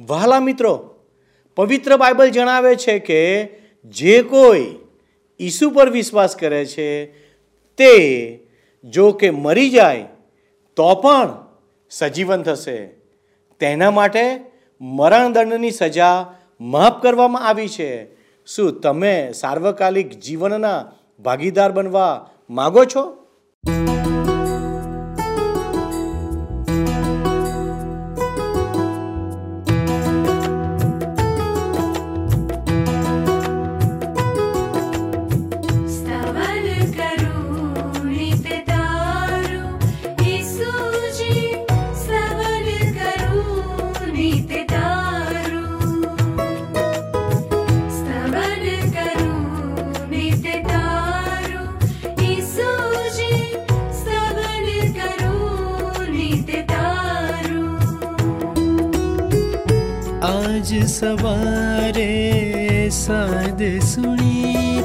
વહાલા મિત્રો, પવિત્ર બાઇબલ જણાવે છે કે જે કોઈ ઈસુ પર વિશ્વાસ કરે છે તે જો કે મરી જાય, તો પણ સજીવન થશે. તેના માટે મરણદંડની સજા માફ કરવામાં આવી છે. શું તમે સાર્વકાલિક જીવનના ભાગીદાર બનવા માગો છો? आज सवारे सवा साधु सुनि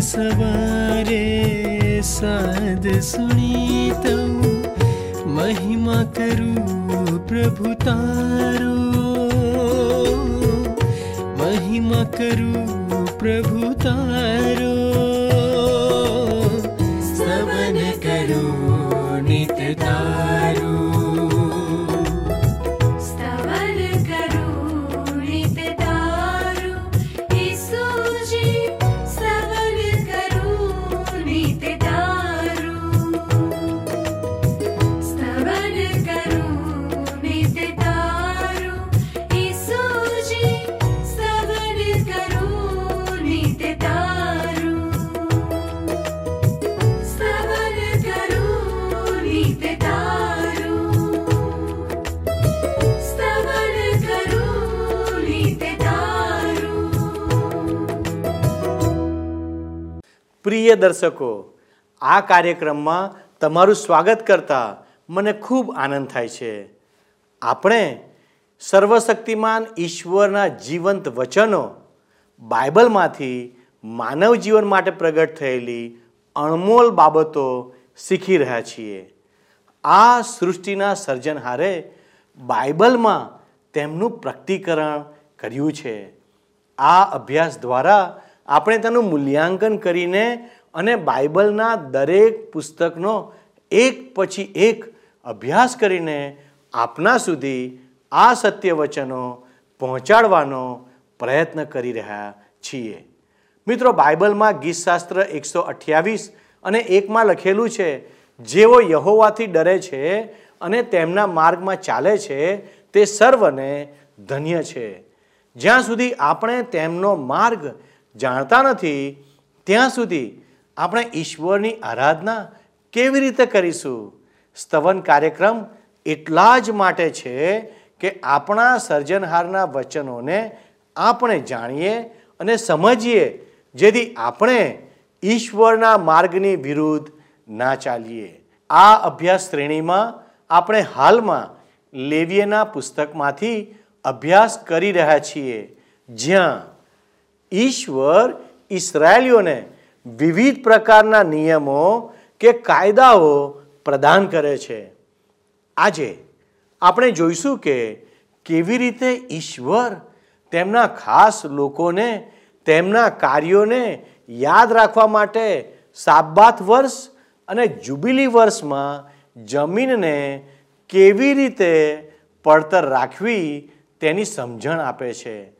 सवा साधु सुनि महिमा करु प्रभु तार। महिमा करु प्रभु तारो। પ્રિય દર્શકો, આ કાર્યક્રમમાં તમારું સ્વાગત કરતા મને ખૂબ આનંદ થાય છે. આપણે સર્વશક્તિમાન ઈશ્વરના જીવંત વચનો બાઇબલમાંથી માનવ જીવન માટે પ્રગટ થયેલી અણમોલ બાબતો શીખી રહ્યા છીએ. આ સૃષ્ટિના સર્જનહારે બાઇબલમાં તેમનું પ્રકટીકરણ કર્યું છે. આ અભ્યાસ દ્વારા આપણે તેનું મૂલ્યાંકન કરીને અને બાઇબલના દરેક પુસ્તકનો એક પછી એક અભ્યાસ કરીને આપના સુધી આ સત્ય વચનો પહોંચાડવાનો પ્રયત્ન કરી રહ્યા છીએ. મિત્રો, બાઇબલમાં ગીતશાસ્ત્ર એકસો અઠ્યાવીસ અને એકમાં લખેલું છે, જેઓ યહોવાથી ડરે છે અને તેમના માર્ગમાં ચાલે છે, તે સર્વને ધન્ય છે. જ્યાં સુધી આપણે તેમનો માર્ગ જાણતા નથી, ત્યાં સુધી આપણે ઈશ્વરની આરાધના કેવી રીતે કરીશું? સ્તવન કાર્યક્રમ એટલા જ માટે છે કે આપણા સર્જનહારના વચનોને આપણે જાણીએ અને સમજીએ, જેથી આપણે ઈશ્વરના માર્ગની વિરુદ્ધ ના ચાલીએ. આ અભ્યાસ શ્રેણીમાં આપણે હાલમાં લેવીએના પુસ્તકમાંથી અભ્યાસ કરી રહ્યા છીએ. જ્યાં ઈશ્વર ઈસરાયલીઓને વિવિધ પ્રકારના નિયમો કે કાયદાઓ પ્રદાન કરે છે. આજે આપણે જોઈશું કે કેવી રીતે ઈશ્વર તેમના ખાસ લોકોને, તેમના કાર્યોને યાદ રાખવા માટે સાબાત વર્ષ અને જુબિલી વર્ષમાં જમીનને કેવી રીતે પડતર રાખવી તેની સમજણ આપે છે.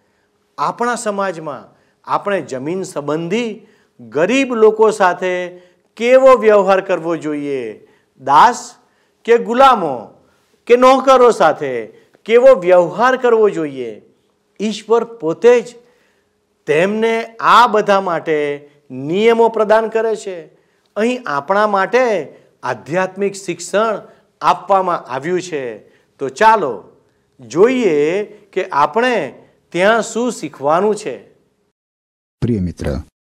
આપણા સમાજમાં આપણે જમીન સંબંધી ગરીબ લોકો સાથે કેવો વ્યવહાર કરવો જોઈએ? દાસ કે ગુલામો કે નોકરો સાથે કેવો વ્યવહાર કરવો જોઈએ? ઈશ્વર પોતે જ તેમને આ બધા માટે નિયમો પ્રદાન કરે છે. અહીં આપણા માટે આધ્યાત્મિક શિક્ષણ આપવામાં આવ્યું છે. તો ચાલો જોઈએ કે આપણે ત્યાં શું શીખવાનું છે. પ્રિય મિત્ર,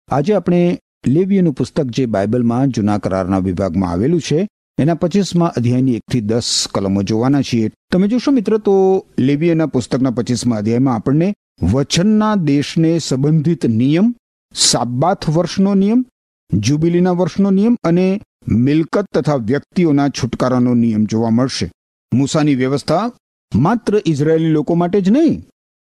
આજે આપણે લેવીયનું પુસ્તક જે બાઇબલમાં જૂના કરારના વિભાગમાં આવેલું છે, એના પચીસમાં અધ્યાયની એકથી દસ કલમો જોવાના છીએ. તમે જોશો મિત્ર, તો લેવીયના પુસ્તકના પચીસમાં અધ્યાયમાં આપણને વચનના દેશને સંબંધિત નિયમ સાબાથ વર્ષનો નિયમ, જુબિલીના વર્ષનો નિયમ અને મિલકત તથા વ્યક્તિઓના છુટકારાનો નિયમ જોવા મળશે. મૂસાની વ્યવસ્થા માત્ર ઇઝરાયેલી લોકો માટે જ નહીં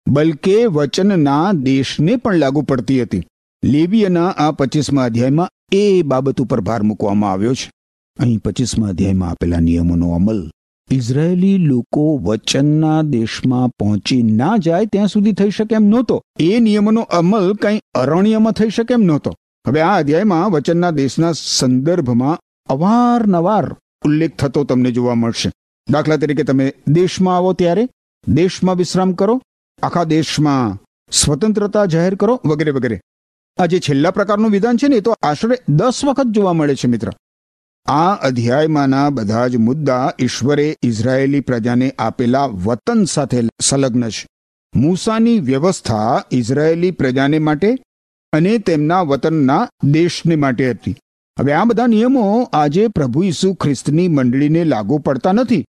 બલકે વચનના દેશને પણ લાગુ પડતી હતી. લેવીયના આ પચીસમા અધ્યાયમાં એ બાબત ઉપર ભાર મૂકવામાં આવ્યો છે. અહીં પચીસમા અધ્યાયમાં આપેલા નિયમોનો અમલ ઇઝરાયેલી લોકો વચનના દેશમાં પહોંચી ના જાય ત્યાં સુધી થઈ શકે એમ નહોતો. એ નિયમોનો અમલ કંઈ અરણ્યમાં થઈ શકે એમ નહોતો. હવે આ અધ્યાયમાં વચનના દેશના સંદર્ભમાં અવારનવાર ઉલ્લેખ થતો તમને જોવા મળશે. દાખલા તરીકે તમે દેશમાં આવો ત્યારે દેશમાં વિશ્રામ કરો આખા દેશમાં સ્વતંત્રતા જાહેર કરો વગેરે વગેરે. આ જે છેલ્લા પ્રકારનું વિધાન છે ને, એ તો આશરે દસ વખત જોવા મળે છે મિત્ર. આ અધ્યાયમાંના બધા જ મુદ્દા ઈશ્વરે ઇઝરાયેલી પ્રજાને આપેલા વતન સાથે સંલગ્ન છે. મૂસાની વ્યવસ્થા ઇઝરાયેલી પ્રજાને માટે અને તેમના વતનના દેશને માટે હતી. હવે આ બધા નિયમો આજે પ્રભુ ઈસુ ખ્રિસ્તની મંડળીને લાગુ પડતા નથી.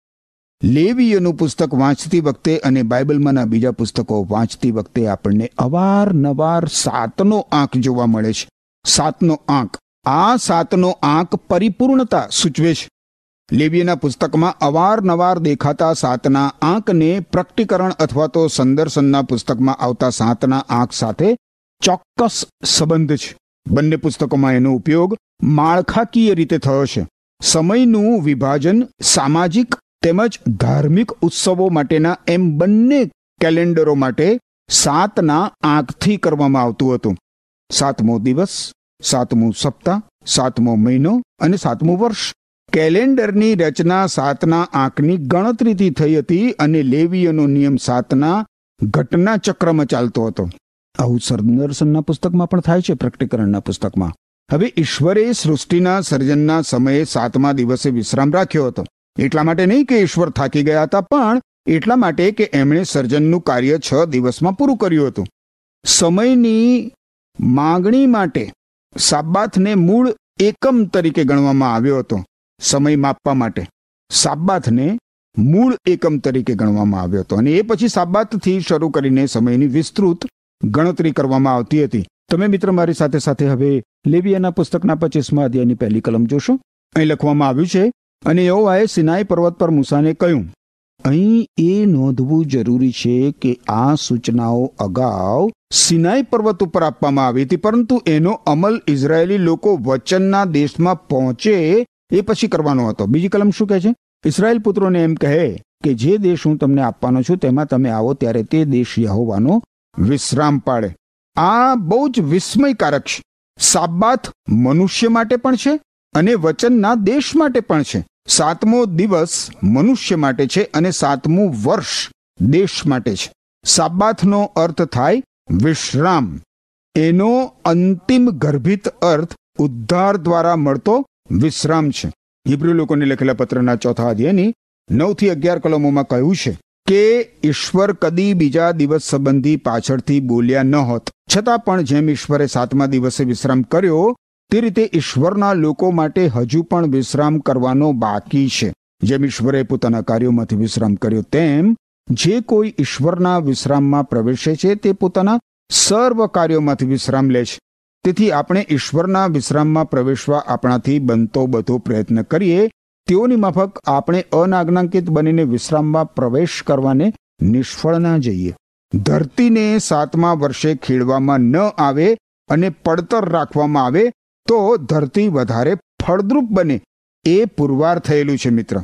લેવીયનું પુસ્તક વાંચતી વખતે અને બાઇબલમાંના બીજા પુસ્તકો વાંચતી વખતે આપણને અવારનવાર સાતનો આંક જોવા મળે છે. સાતનો આંક. આ સાતનો આંક પરિપૂર્ણતા સૂચવે છે. લેવીયના પુસ્તકમાં અવારનવાર દેખાતા સાતના આંકને પ્રકટીકરણ અથવા તો સંદર્શનના પુસ્તકમાં આવતા સાતના આંક સાથે ચોક્કસ સંબંધ છે. બંને પુસ્તકોમાં એનો ઉપયોગ માળખાકીય રીતે થયો છે. સમયનું વિભાજન સામાજિક તેમજ ધાર્મિક ઉત્સવો માટેના એમ બંને કેલેન્ડરો માટે સાતના આંકથી કરવામાં આવતું હતું. સાતમો દિવસ, સાતમું સપ્તાહ, સાતમો મહિનો અને સાતમું વર્ષ. કેલેન્ડરની રચના સાતના આંકની ગણતરીથી થઈ હતી અને લેવીયનો નિયમ સાતના ઘટના ચક્રમાં ચાલતો હતો. આવું સંદર્શનના પુસ્તકમાં પણ થાય છે, પ્રકટીકરણના પુસ્તકમાં. હવે ઈશ્વરે સૃષ્ટિના સર્જનના સમયે સાતમા દિવસે વિશ્રામ રાખ્યો હતો. એટલા માટે નહીં કે ઈશ્વર થાકી ગયા હતા, પણ એટલા માટે કે એમણે સર્જનનું કાર્ય છ દિવસમાં પૂરું કર્યું હતું. સમયની માગણી માટે સાબાથને મૂળ એકમ તરીકે ગણવામાં આવ્યો હતો, સમય માપવા માટે. સાબાથને મૂળ એકમ તરીકે ગણવામાં આવ્યો હતો અને એ પછી સાબાતથી શરૂ કરીને સમયની વિસ્તૃત ગણતરી કરવામાં આવતી હતી. તમે મિત્ર મારી સાથે સાથે હવે લેવિયાના પુસ્તકના પચીસમાં અધ્યાયની પહેલી કલમ જોશો. અહીં લખવામાં આવ્યું છે અને યહોવાએ સિનાઈ પર્વત પર મૂસાને કહ્યું, અહીં એ નોંધવું જરૂરી છે કે આ સૂચનાઓ અગાઉ સિનાઈ પર્વત ઉપર આપવામાં આવી હતી, પરંતુ એનો અમલ ઇઝરાયેલી લોકો વચનના દેશમાં પહોંચે એ પછી કરવાનો હતો. બીજી કલમ શું કહે છે? ઇઝરાયેલ પુત્રોને એમ કહે કે જે દેશ હું તમને આપવાનો છું, તેમાં તમે આવો ત્યારે તે દેશ યહોવાનો વિશ્રામ પાડે. આ બહુ જ વિસ્મયકારક છે. સાબાત મનુષ્ય માટે પણ છે અને વચનના દેશ માટે પણ છે. સાતમો દિવસ મનુષ્ય માટે છે અને સાતમું વર્ષ દેશ માટે છે. સાબાથનો અર્થ થાય વિશ્રામ. એનો અંતિમ ગર્ભિત અર્થ ઉદ્ધાર દ્વારા મળતો વિશ્રામ છે. હિબ્રુ લોકોને લખેલા પત્રના ચોથા અધ્યાયની નવથી અગિયાર કલમોમાં કહ્યું છે કે ઈશ્વર કદી બીજા દિવસ સંબંધી પાછળથી બોલ્યા ન હોત. છતાં પણ જેમ ઈશ્વરે સાતમા દિવસે વિશ્રામ કર્યો તે રીતે ઈશ્વરના લોકો માટે હજુ પણ વિશ્રામ કરવાનો બાકી છે. જેમ ઈશ્વરે પોતાના કાર્યોમાંથી વિશ્રામ કર્યો, તેમ જે કોઈ ઈશ્વરના વિશ્રામમાં પ્રવેશે છે, તે પોતાના સર્વ કાર્યોમાંથી વિશ્રામ લે છે. તેથી આપણે ઈશ્વરના વિશ્રામમાં પ્રવેશવા આપણાથી બનતો બધો પ્રયત્ન કરીએ, તેઓની માફક આપણે અનાજ્ઞાંકિત બનીને વિશ્રામમાં પ્રવેશ કરવાને નિષ્ફળ ના જઈએ. ધરતીને સાતમા વર્ષે ખેડવામાં ન આવે અને પડતર રાખવામાં આવે તો ધરતી વધારે ફળદ્રુપ બને એ પુરવાર થયેલું છે, મિત્ર.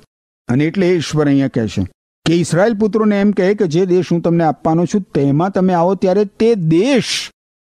અને એટલે ઈશ્વર અહીંયા કહે છે કે ઇસરાયલ પુત્રોને એમ કહે કે જે દેશ હું તમને આપવાનો છું, તેમાં તમે આવો ત્યારે તે દેશ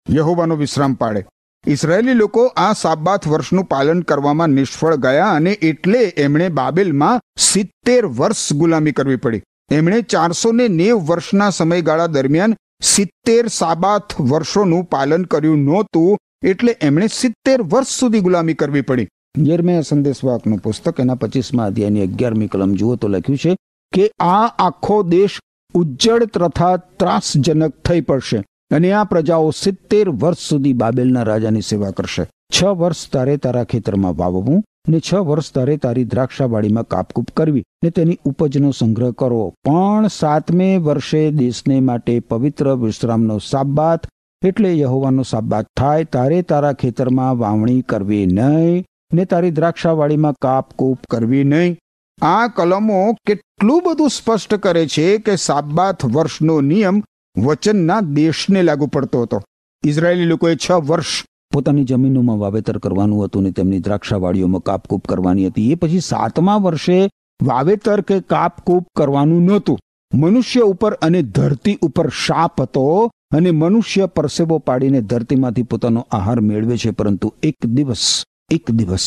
યહોવાનો વિશ્રામ પાડે. ઇસરાયેલી લોકો આ સાબાત વર્ષનું પાલન કરવામાં નિષ્ફળ ગયા અને એટલે એમણે બાબેલમાં સિત્તેર વર્ષ ગુલામી કરવી પડી. એમણે ચારસો ને નેવ વર્ષના સમયગાળા દરમિયાન સિત્તેર સાબાથ વર્ષોનું પાલન કર્યું નહોતું એટલે એમણે સિત્તેર વર્ષ સુધી ગુલામી કરવી પડી. યર્મયા સંદેશવાકનું પુસ્તક, એના પચીસમાં અધ્યાયની અગિયારમી કલમ જુઓ તો લખ્યું છે કે આ આખો દેશ ઉજ્જડ તથા ત્રાસજનક થઈ પડશે અને આ પ્રજાઓ સિત્તેર વર્ષ સુધી બાબેલના રાજાની સેવા કરશે. છ વર્ષ તારે તારા ખેતરમાં વાવવું ને છ વર્ષ તારે તારી દ્રાક્ષાવાડીમાં કાપકૂપ કરવી ને તેની ઉપજનો સંગ્રહ કરવો. પણ સાતમે વર્ષે દેશને માટે પવિત્ર વિશ્રામનો સાબાત એટલે યહોવાનો સાબાત થાય, તારે તારા ખેતરમાં વાવણી કરવી નહીં ને તારી દ્રાક્ષાવાડીમાં કાપકૂપ કરવી નહીં. આ કલમો કેટલું બધું સ્પષ્ટ કરે છે કે સાબાથ વર્ષનો નિયમ વચનના દેશને લાગુ પડતો હતો. ઇઝરાયેલી લોકોએ છ વર્ષ પોતાની જમીનોમાં વાવેતર કરવાનું હતું ને તેમની દ્રાક્ષાવાડીઓમાં કાપકૂપ કરવાની હતી. એ પછી સાતમા વર્ષે વાવેતર કે કાપકૂપ કરવાનું નહોતું. મનુષ્ય ઉપર અને ધરતી ઉપર શાપ હતો. અને મનુષ્ય પરસેવો પાડીને ધરતીમાંથી પોતાનો આહાર મેળવે છે, પરંતુ એક દિવસ એક દિવસ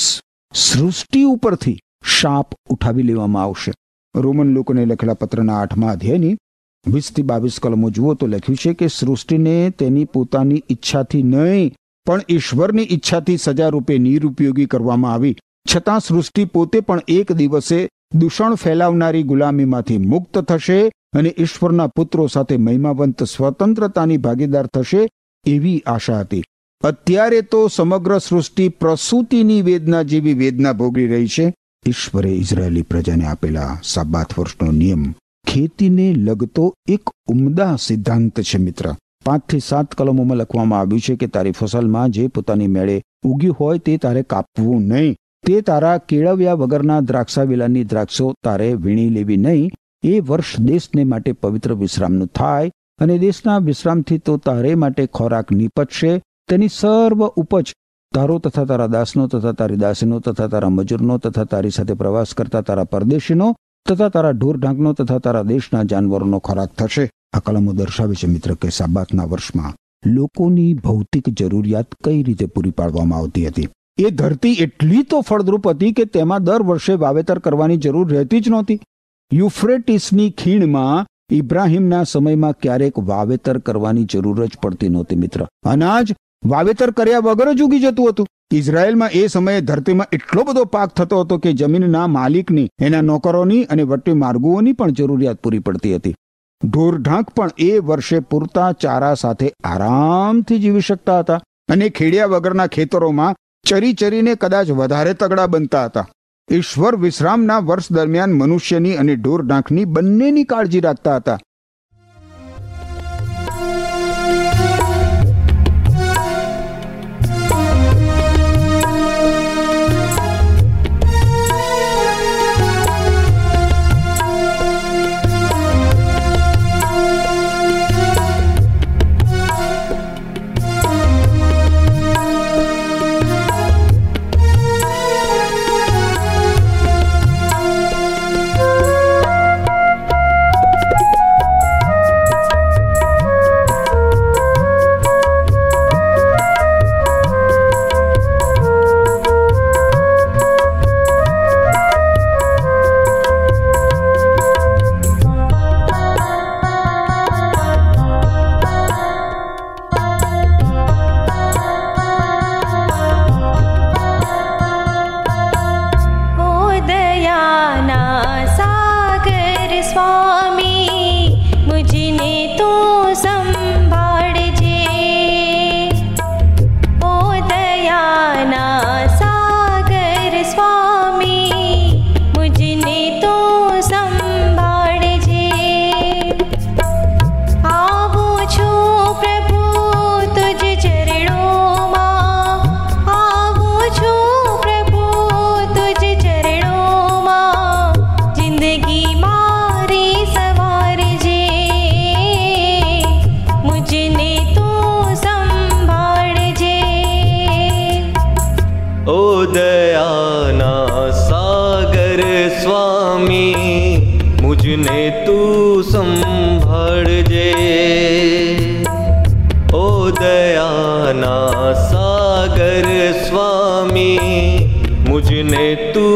સૃષ્ટિ ઉપરથી શાપ ઉઠાવી લેવામાં આવશે. રોમન લોકોને લખેલા પત્રના આઠમા અધ્યાયની વીસથી બાવીસ કલમો જુઓ તો લખ્યું છે કે સૃષ્ટિને તેની પોતાની ઈચ્છાથી નહીં, પણ ઈશ્વરની ઈચ્છાથી સજા રૂપે નિરુપયોગી કરવામાં આવી. છતાં સૃષ્ટિ પોતે પણ એક દિવસે દૂષણ ફેલાવનારી ગુલામીમાંથી મુક્ત થશે અને ઈશ્વરના પુત્રો સાથે મહિમાવંત સ્વતંત્રતાની ભાગીદાર થશે એવી આશા હતી. અત્યારે તો સમગ્ર સૃષ્ટિ પ્રસૂતિની વેદના જેવી વેદના ભોગવી રહી છે. ઈશ્વરે ઇઝરાયેલી પ્રજાને આપેલા સાબાત વર્ષનો નિયમ, ખેતીને લગતો એક ઉમદા સિદ્ધાંત છે મિત્ર. પાંચથી સાત કલમોમાં લખવામાં આવ્યું છે કે તારી ફસલમાં જે પોતાની મેળે ઉગ્યું હોય તે તારે કાપવું નહીં. તે તારા કેળવ્યા વગરના દ્રાક્ષાવેલાની દ્રાક્ષો તારે વીણી લેવી નહીં. એ વર્ષ દેશને માટે પવિત્ર વિશ્રામનું થાય અને દેશના વિશ્રામથી તો તારે માટે ખોરાક નીપજશે. તેની સર્વ ઉપજ તારો તથા તારા દાસનો તથા તારી દાસીનો તથા તારા મજૂરનો તથા તારી સાથે પ્રવાસ કરતા તારા પરદેશીનો તથા તારા ઢોર ઢાંકનો તથા તારા દેશના જાનવરોનો ખોરાક થશે. આ કલમો દર્શાવે છે મિત્ર કે સાબાતના વર્ષમાં લોકોની ભૌતિક જરૂરિયાત કઈ રીતે પૂરી પાડવામાં આવતી હતી. એ ધરતી એટલી તો ફળદ્રુપ હતી કે તેમાં દર વર્ષે વાવેતર કરવાની જરૂર રહેતી જ નહોતી. યુફ્રેટિસની ખીણમાં ઇબ્રાહીમના સમયમાં ક્યારેક વાવેતર કરવાની જરૂર જ પડતી નહોતી મિત્ર. અનાજ વાવેતર કર્યા વગર જ ઉગી જતું હતું. ઇઝરાયલમાં એ સમયે ધરતીમાં એટલો બધો પાક થતો હતો કે જમીનના માલિકની, એના નોકરોની અને વટ્ટી માર્ગુઓની પણ જરૂરિયાત પૂરી પડતી હતી. ઢોરઢાંક પણ એ વર્ષે પૂરતા ચારા સાથે આરામથી જીવી શકતા હતા અને ખેડિયા વગરના ખેતરોમાં ચરી ચરીને કદાચ વધારે તગડા બનતા હતા. ઈશ્વર વિશ્રામના વર્ષ દરમિયાન મનુષ્યની અને ઢોર ઢાંખની બંનેની કાળજી રાખતા હતા. Tu.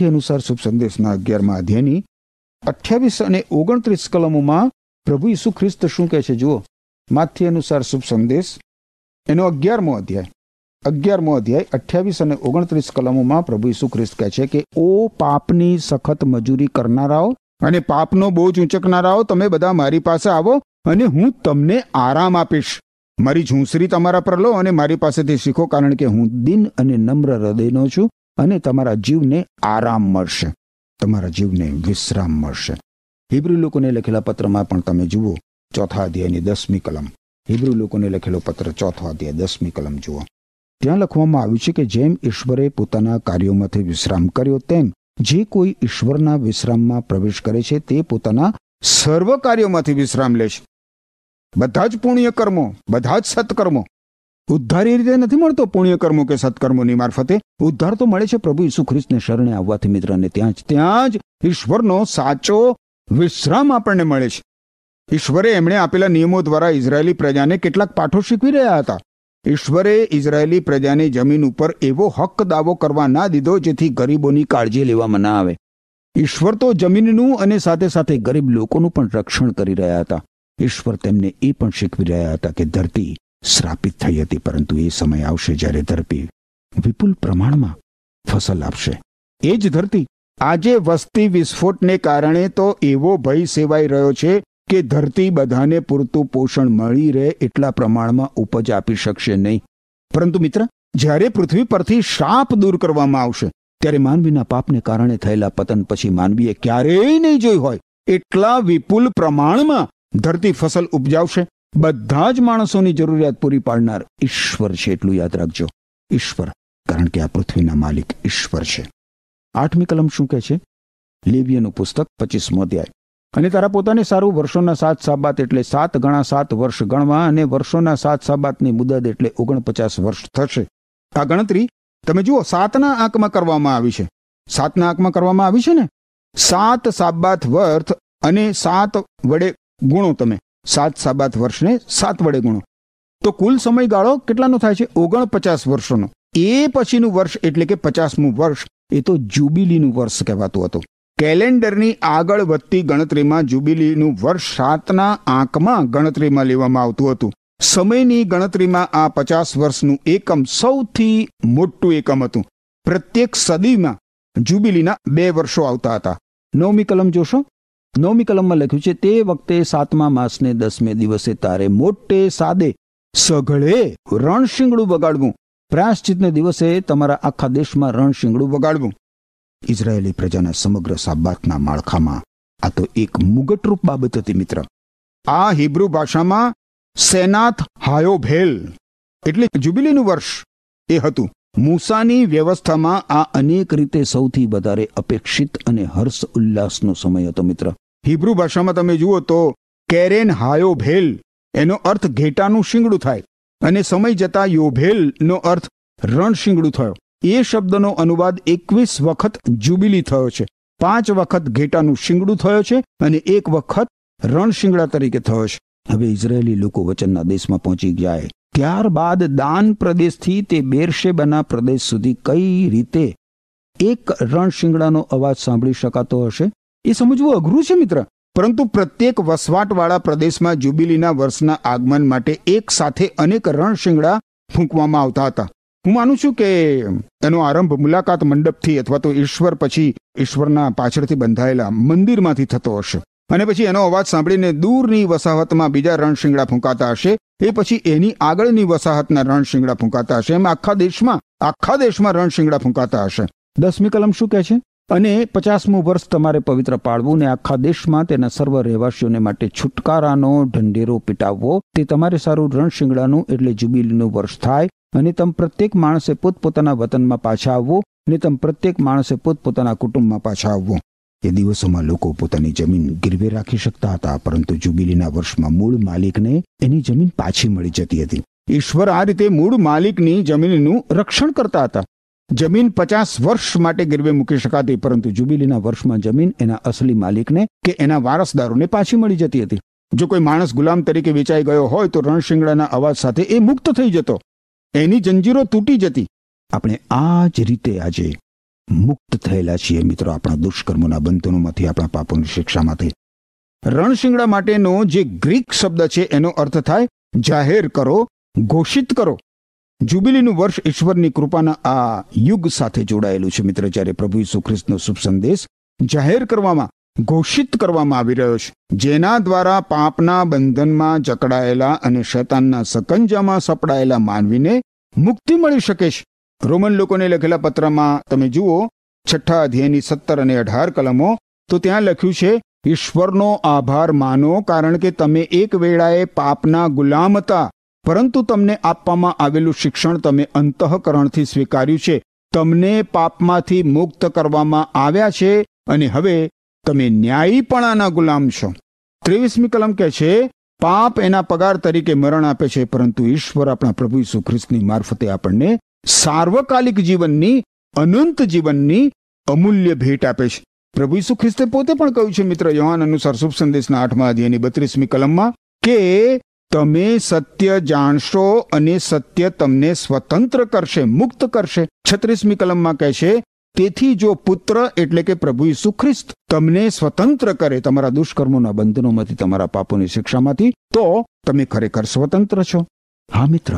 માથ્ય અનુસાર શુભ સંદેશના અગિયારમાં અધ્યાયની અઠ્યાવીસ અને ઓગણત્રીસ કલમોમાં પ્રભુ ઈસુ ખ્રિસ્ત શું કહે છે? જુઓ. માથી અનુસાર શુભ સંદેશ. એનો અગિયારમો અધ્યાય. અગિયારમો અધ્યાય, અઠ્યાવીસ અને ઓગણત્રીસ કલમોમાં પ્રભુ ઈસુ ખ્રિસ્ત કહે છે કે, ઓ પાપની સખત મજૂરી કરનારાઓ અને પાપનો બોજ ઊંચકનારાઓ, તમે બધા મારી પાસે આવો અને હું તમને આરામ આપીશ. મારી ઝૂંસરી તમારા પર લો અને મારી પાસેથી શીખો, કારણ કે હું દિન અને નમ્ર હૃદયનો છું. અને તમારા જીવને આરામ મળશે. તમારા જીવને વિશ્રામ મળશે. હિબ્રુ લોકોને લખેલા પત્રમાં પણ તમે જુઓ. ચોથા અધ્યાયની દસમી કલમ. હિબ્રુ લોકોને લખેલો પત્ર ચોથો અધ્યાય, દસમી કલમ જુઓ. ત્યાં લખવામાં આવ્યું છે કે જેમ ઈશ્વરે પોતાના કાર્યોમાંથી વિશ્રામ કર્યો તેમ જે કોઈ ઈશ્વરના વિશ્રામમાં પ્રવેશ કરે છે તે પોતાના સર્વ કાર્યોમાંથી વિશ્રામ લે છે. બધા જ પુણ્ય કર્મો બધા જ સત્કર્મો ઉદ્ધાર એ રીતે નથી મળતો પુણ્યકર્મો કે સત્કર્મોની મારફતે. ઉદ્ધાર તો મળે છે પ્રભુ ઈસુ ખ્રિસ્તને શરણે આવવાથી મિત્રને ત્યાં જ ત્યાં જ ઈશ્વરનો સાચો વિશ્રામ આપણને મળે છે. ઈશ્વરે એમણે આપેલા નિયમો દ્વારા ઇઝરાયેલી પ્રજાને કેટલાક પાઠો શીખવી રહ્યા હતા. ઈશ્વરે ઇઝરાયેલી પ્રજાની જમીન ઉપર એવો હક દાવો કરવા ના દીધો જેથી ગરીબોની કાળજી લેવામાં ના આવે. ઈશ્વર તો જમીનનું અને સાથે સાથે ગરીબ લોકોનું પણ રક્ષણ કરી રહ્યા હતા. ઈશ્વર તેમને એ પણ શીખવી રહ્યા હતા કે ધરતી શ્રાપિત થઈ હતી, પરંતુ એ સમય આવશે જ્યારે ધરતી વિપુલ પ્રમાણમાં ફસલ આપશે. એ જ ધરતી આજે વસ્તી વિસ્ફોટને કારણે તો એવો ભય સેવાઈ રહ્યો છે કે ધરતી બધાને પૂરતું પોષણ મળી રહે એટલા પ્રમાણમાં ઉપજ આપી શકશે નહીં. પરંતુ મિત્ર, જ્યારે પૃથ્વી પરથી શાપ દૂર કરવામાં આવશે, ત્યારે માનવીના પાપને કારણે થયેલા પતન પછી માનવીએ ક્યારેય નહીં જોઈ હોય. એટલા વિપુલ પ્રમાણમાં ધરતી ફસલ ઉપજાવશે. બધા જ માણસોની જરૂરિયાત પૂરી પાડનાર ઈશ્વર છે, એટલું યાદ રાખજો. ઈશ્વર, કારણ કે આ પૃથ્વીના માલિક ઈશ્વર છે. આઠમી કલમ શું કહે છે? લેવિયનું પુસ્તક પચીસમો અધ્યાય. અને તારા પોતાને સારું વર્ષોના સાત સાબાત એટલે સાત ગણા સાત વર્ષ ગણવા અને વર્ષોના સાત સાબાતની મુદત એટલે ઓગણપચાસ વર્ષ થશે. આ ગણતરી, તમે જુઓ, સાતના આંકમાં કરવામાં આવી છે. સાતના આંકમાં કરવામાં આવી છે ને? સાત સાબાત વર્થ અને સાત વડે ગુણો તમે. સાત સાબાત વર્ષને સાત વડે ગુણો. તો કુલ સમયગાળો કેટલાનો થાય છે? ઓગણપચાસ વર્ષોનો. એ પછીનું વર્ષ એટલે કે પચાસમું વર્ષ, એ તો જ્યુબિલીનું વર્ષ કહેવાતું હતું. કેલેન્ડરની આગળ વધતી ગણતરીમાં જ્યુબિલીનું વર્ષ સાતના આંકમાં ગણતરીમાં લેવામાં આવતું હતું. સમયની ગણતરીમાં આ પચાસ વર્ષનું એકમ સૌથી મોટું એકમ હતું. પ્રત્યેક સદીમાં જ્યુબિલીના બે વર્ષો આવતા હતા. નવમી કલમ જોશો. નવમી કલમમાં લખ્યું છે, તે વખતે સાતમા માસને દસમે દિવસે તારે મોટે સાદે સઘળે રણશીંગડું વગાડવું. પ્રાયશ્ચિતને દિવસે તમારા આખા દેશમાં રણશીંગડું વગાડવું. ઇઝરાયેલી પ્રજાના સમગ્ર સાબાતના માળખામાં આ તો એક મુગટરૂપ બાબત હતી મિત્ર. આ હિબ્રુ ભાષામાં સેનાથ હાયોભેલ, એટલે જુબિલીનું વર્ષ, એ હતું. મૂસાની વ્યવસ્થામાં આ અનેક રીતે સૌથી વધારે અપેક્ષિત અને હર્ષ ઉલ્લાસનો સમય હતો મિત્ર. હિબ્રુ ભાષામાં તમે જુઓ તો, કેરેન હાયો ભેલ એનો અર્થ ઘેટાનું શિંગડું થાય, અને સમય જતા યોભેલનો અર્થ રણશિંગડું થયો. એ શબ્દનો અનુવાદ એકવીસ વખત જુબિલી થયો છે. પાંચ વખત ઘેટાનું શિંગડું થયો છે અને એક વખત રણશિંગડા તરીકે થયો છે. હવે ઇઝરાયેલી લોકો વચનના દેશમાં પહોંચી જાય ત્યારબાદ દાન પ્રદેશથી તે બેરશેબાના પ્રદેશ સુધી કઈ રીતે એક રણશિંગડાનો અવાજ સાંભળી શકાતો હશે? એ સમજવું અઘરું છે મિત્ર? પરંતુ પ્રત્યેક વસવાટવાળા પ્રદેશમાં જ્યુબિલીના વર્ષના આગમન માટે એક સાથે અનેક રણશિંગડા ફૂંકવામાં આવતા હતા. હું માનું છું કે એનો આરંભ મુલાકાત મંડપથી અથવા તો ઈશ્વર પછી ઈશ્વરના પાછળથી બંધાયેલા મંદિરમાંથી થતો હશે. અને પછી એનો અવાજ સાંભળીને દૂરની વસાહતમાં બીજા રણશિંગડા ફૂંકાતા હશે. એ પછી એની આગળની વસાહતના રણશિંગડા ફૂંકાતા હશે. એમ આખા દેશમાં આખા દેશમાં રણશિંગડા ફૂંકાતા હશે. દસમી કલમ શું કહે છે? અને પચાસમું વર્ષ તમારે પવિત્ર પાળવું ને આખા દેશમાં તેના સર્વ રહેવાસીઓને માટે છુટકારાનો ઢંઢેરો પીટાવવો. તે તમારે સારું રણશિંગડાનું એટલે જુબીલીનું વર્ષ થાય અને તમ પ્રત્યેક માણસે પોતપોતાના વતનમાં પાછા આવવો અને તમ પ્રત્યેક માણસે પોતપોતાના કુટુંબમાં પાછા આવવો. એ દિવસોમાં લોકો પોતાની જમીન ગીરવે રાખી શકતા હતા, પરંતુ જુબીલીના વર્ષમાં મૂળ માલિકને એની જમીન પાછી મળી જતી હતી. ઈશ્વર આ રીતે મૂળ માલિકની જમીનનું રક્ષણ કરતા હતા. જમીન પચાસ વર્ષ માટે ગીરવે મૂકી શકાતી, પરંતુ જુબિલીના વર્ષમાં જમીન એના અસલી માલિકને કે એના વારસદારોને પાછી મળી જતી હતી. જો કોઈ માણસ ગુલામ તરીકે વેચાઈ ગયો હોય, તો રણશિંગડાના અવાજ સાથે એ મુક્ત થઈ જતો. એની જંજીરો તૂટી જતી. આપણે આ જ રીતે આજે મુક્ત થયેલા છીએ મિત્રો આપણા દુષ્કર્મોના બંધનોમાંથી, આપણા પાપોની શિક્ષામાંથી. રણશિંગડા માટેનો જે ગ્રીક શબ્દ છે, એનો અર્થ થાય, જાહેર કરો, ઘોષિત કરો. જુબિલીનું વર્ષ ઈશ્વરની કૃપાના આ યુગ સાથે જોડાયેલું છે મિત્ર. જ્યારે પ્રભુ ઈસુ ખ્રિસ્તનો શુભ સંદેશ જાહેર કરવામાં, ઘોષિત કરવામાં આવી રહ્યો છે, જેના દ્વારા પાપના બંધનમાં જકડાયેલા અને શૈતાનના સકંજામાં સપડાયેલા માનવીને મુક્તિ મળી શકે છે. રોમન લોકોને લખેલા પત્રમાં તમે જુઓ, છઠ્ઠા અધ્યાયની સત્તર અને અઢાર કલમો, તો ત્યાં લખ્યું છે, ઈશ્વરનો આભાર માનો, કારણ કે તમે એક વેળાએ પાપના ગુલામ હતા. પરંતુ તમને આપવામાં આવેલું શિક્ષણ તમે અંતઃકરણથી સ્વીકાર્યું છે. તમને પાપમાંથી મુક્ત કરવામાં આવ્યા છે અને હવે તમે ન્યાયીપણાના ગુલામ છો. ત્રેવીસમી કલમ કહે છે, પાપ એના પગાર તરીકે મરણ આપે છે, પરંતુ ઈશ્વર આપણા પ્રભુ ઈસુ ખ્રિસ્તની મારફતે આપણને સાર્વકાલિક જીવનની, અનંત જીવનની અમૂલ્ય ભેટ આપે છે. પ્રભુ ઈસુ ખ્રિસ્તે પોતે પણ કહ્યું છે, મિત્ર, યોહાન અનુસાર શુભ સંદેશના આઠમા અધ્યાયની બત્રીસમી કલમમાં કે તમે સત્ય જાણશો અને સત્ય તમને સ્વતંત્ર કરશે, મુક્ત કરશે. છત્રીસમી કલમમાં કહે છે, તેથી જો પુત્ર એટલે કે પ્રભુ ઈસુ ખ્રિસ્ત તમને સ્વતંત્ર કરે તમારા દુષ્કર્મોના બંધનોમાંથી, તમારા પાપોની શિક્ષામાંથી, તો તમે ખરેખર સ્વતંત્ર છો. હા મિત્ર,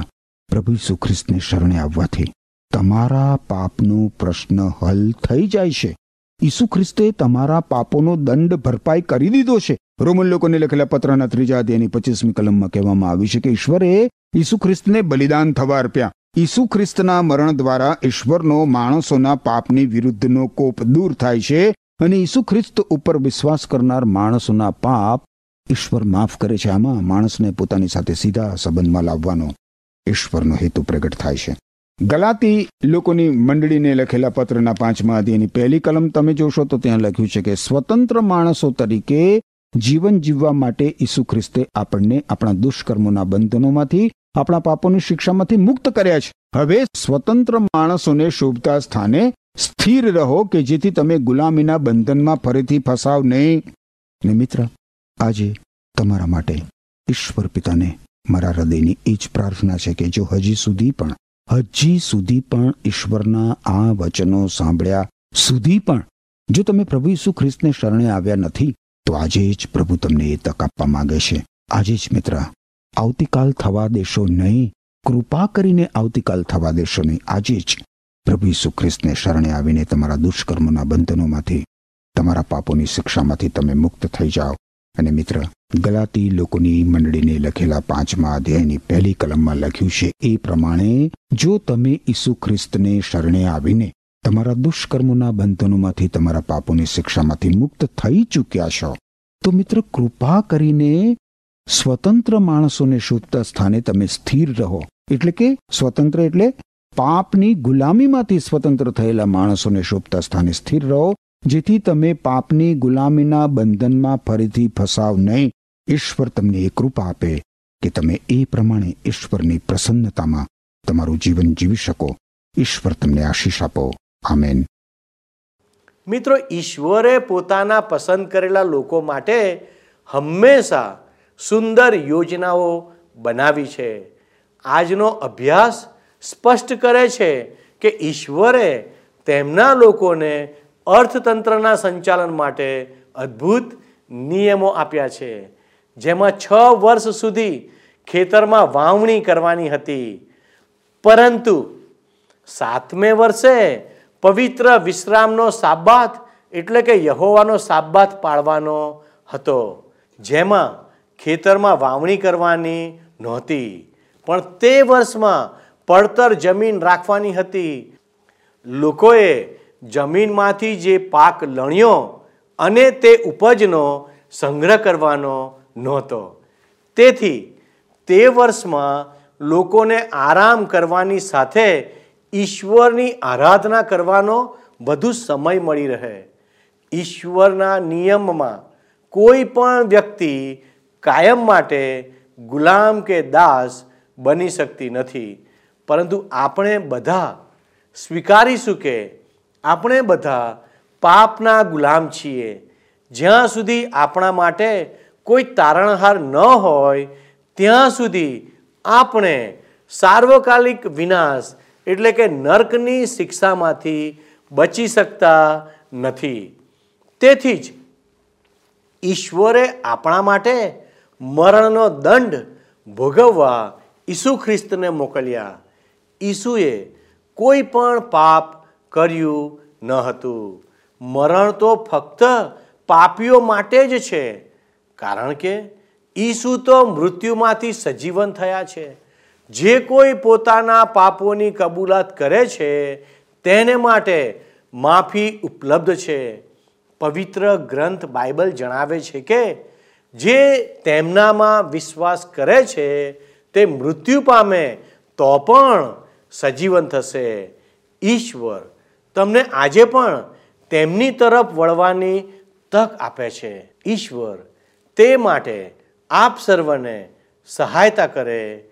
પ્રભુ ઈસુ ખ્રિસ્તને શરણે આવવાથી તમારા પાપનો પ્રશ્ન હલ થઈ જાય છે. ઈસુ ખ્રિસ્તે તમારા પાપોનો દંડ ભરપાઈ કરી દીધો છે. રોમન લોકોને લખેલા પત્રના ત્રીજા અધ્યાયની પચીસમી કલમમાં કહેવામાં આવ્યું છે કે ઈશ્વરે ઈસુ ખ્રિસ્તને બલિદાન થવા અર્પ્યા ઈસુ ખ્રિસ્તના મરણ દ્વારા ઈશ્વરનો માણસોના પાપની વિરુદ્ધનો કોપ દૂર થાય છે અને ઈસુ ખ્રિસ્ત ઉપર વિશ્વાસ કરનાર માણસોના પાપ ઈશ્વર માફ કરે છે. આમાં માણસને પોતાની સાથે સીધા સંબંધમાં લાવવાનો ઈશ્વરનો હેતુ પ્રગટ થાય છે. ગલાતી લોકોની મંડળીને લખેલા પત્રના પાંચમા અધ્યાયની પહેલી કલમ તમે જોશો તો ત્યાં લખ્યું છે કે સ્વતંત્ર માણસો તરીકે જીવન જીવવા માટે ઈસુ ખ્રિસ્તે આપણને આપણા દુષ્કર્મોના બંધનોમાંથી, આપણા પાપોની શિક્ષામાંથી મુક્ત કર્યા છે. હવે સ્વતંત્ર માણસોને શોભતા સ્થાને સ્થિર રહો કે જેથી તમે ગુલામીના બંધનમાં ફરીથી ફસાવ નહીં. મિત્ર, આજે તમારા માટે ઈશ્વર પિતાને મારા હૃદયની એ જ પ્રાર્થના છે કે જો હજી સુધી પણ, હજી સુધી પણ ઈશ્વરના આ વચનો સાંભળ્યા સુધી પણ, જો તમે પ્રભુ ઈસુ ખ્રિસ્તને શરણે આવ્યા નથી તો આજે જ પ્રભુ તમને એ તક આપવા માંગે છે. આજે જ મિત્ર, આવતીકાલ થવા દેશો નહીં, કૃપા કરીને આવતીકાલ થવા દેશો નહીં. આજે જ પ્રભુ ઈસુ ખ્રિસ્તને શરણે આવીને તમારા દુષ્કર્મોના બંધનોમાંથી, તમારા પાપોની શિક્ષામાંથી તમે મુક્ત થઈ જાઓ. અને મિત્ર, ગલાતી લોકોની મંડળીને લખેલા પાંચમા અધ્યાયની પહેલી કલમમાં લખ્યું છે એ પ્રમાણે, જો તમે ઈસુ ખ્રિસ્તને શરણે આવીને તમારા દુષ્કર્મોના બંધનોમાંથી તમારા પાપોની શિક્ષામાંથી મુક્ત થઈ ચૂક્યા છો. તો મિત્ર, કૃપા કરીને સ્વતંત્ર માણસોને શુદ્ધ સ્થાને તમે સ્થિર રહો. એટલે કે સ્વતંત્ર એટલે પાપની ગુલામીમાંથી સ્વતંત્ર થયેલા માણસોને શુભતા સ્થાને સ્થિર રહો, જેથી તમે પાપની ગુલામીના બંધનમાં ફરીથી ફસાવ નહીં. ઈશ્વર તમને એ કૃપા આપે કે તમે એ પ્રમાણે ઈશ્વરની પ્રસન્નતામાં તમારું જીવન જીવી શકો. ઈશ્વર તમને આશીષ આપો. આમેન. મિત્રો, ઈશ્વરે પોતાના પસંદ કરેલા લોકો માટે હંમેશા સુંદર યોજનાઓ બનાવી છે. આજનો અભ્યાસ સ્પષ્ટ કરે છે કે ઈશ્વરે તેમના લોકોને અર્થતંત્રના સંચાલન માટે અદ્ભુત નિયમો આપ્યા છે. જેમાં છ વર્ષ સુધી ખેતરમાં વાવણી કરવાની હતી. પરંતુ સાતમે વર્ષે પવિત્ર વિશ્રામનો સાબાત એટલે કે યહોવાનો સાબાત પાળવાનો હતો, જેમાં ખેતરમાં વાવણી કરવાની નહોતી. પણ તે વર્ષમાં પડતર જમીન રાખવાની હતી. લોકોએ જમીનમાંથી જે પાક લણ્યો અને તે ઉપજનો સંગ્રહ કરવાનો નહોતો. તેથી તે વર્ષમાં લોકોને આરામ કરવાની સાથે ઈશ્વરની આરાધના કરવાનો વધુ સમય મળી રહે. ઈશ્વરના નિયમમાં કોઈ પણ વ્યક્તિ કાયમ માટે ગુલામ કે દાસ બની શકતી નથી. પરંતુ આપણે બધા સ્વીકારીશું કે આપણે બધા પાપના ગુલામ છીએ. જ્યાં સુધી આપણા માટે કોઈ તારણહાર ન હોય, ત્યાં સુધી આપણે સાર્વકાલિક વિનાશ એટલે કે નર્કની શિક્ષામાંથી બચી શકતા નથી. તેથી જ ઈશ્વરે આપણા માટે મરણનો દંડ ભોગવવા ઈસુ ખ્રિસ્તને મોકલ્યા. ઈસુએ કોઈ પણ પાપ કર્યું ન હતું. મરણ તો ફક્ત પાપીઓ માટે જ છે. કારણ કે ઈસુ તો મૃત્યુમાંથી સજીવન થયા છે. જે કોઈ પોતાના પાપોની કબૂલાત કરે છે, તેને માટે માફી ઉપલબ્ધ છે. પવિત્ર ગ્રંથ બાઇબલ જણાવે છે કે, જે તેમનામાં વિશ્વાસ કરે છે, તે મૃત્યુ પામે તો પણ સજીવન થશે. ઈશ્વર તમને આજે પણ તેમની તરફ વળવાની તક આપે છે. ઈશ્વર તે માટે આપ સર્વને સહાયતા કરે.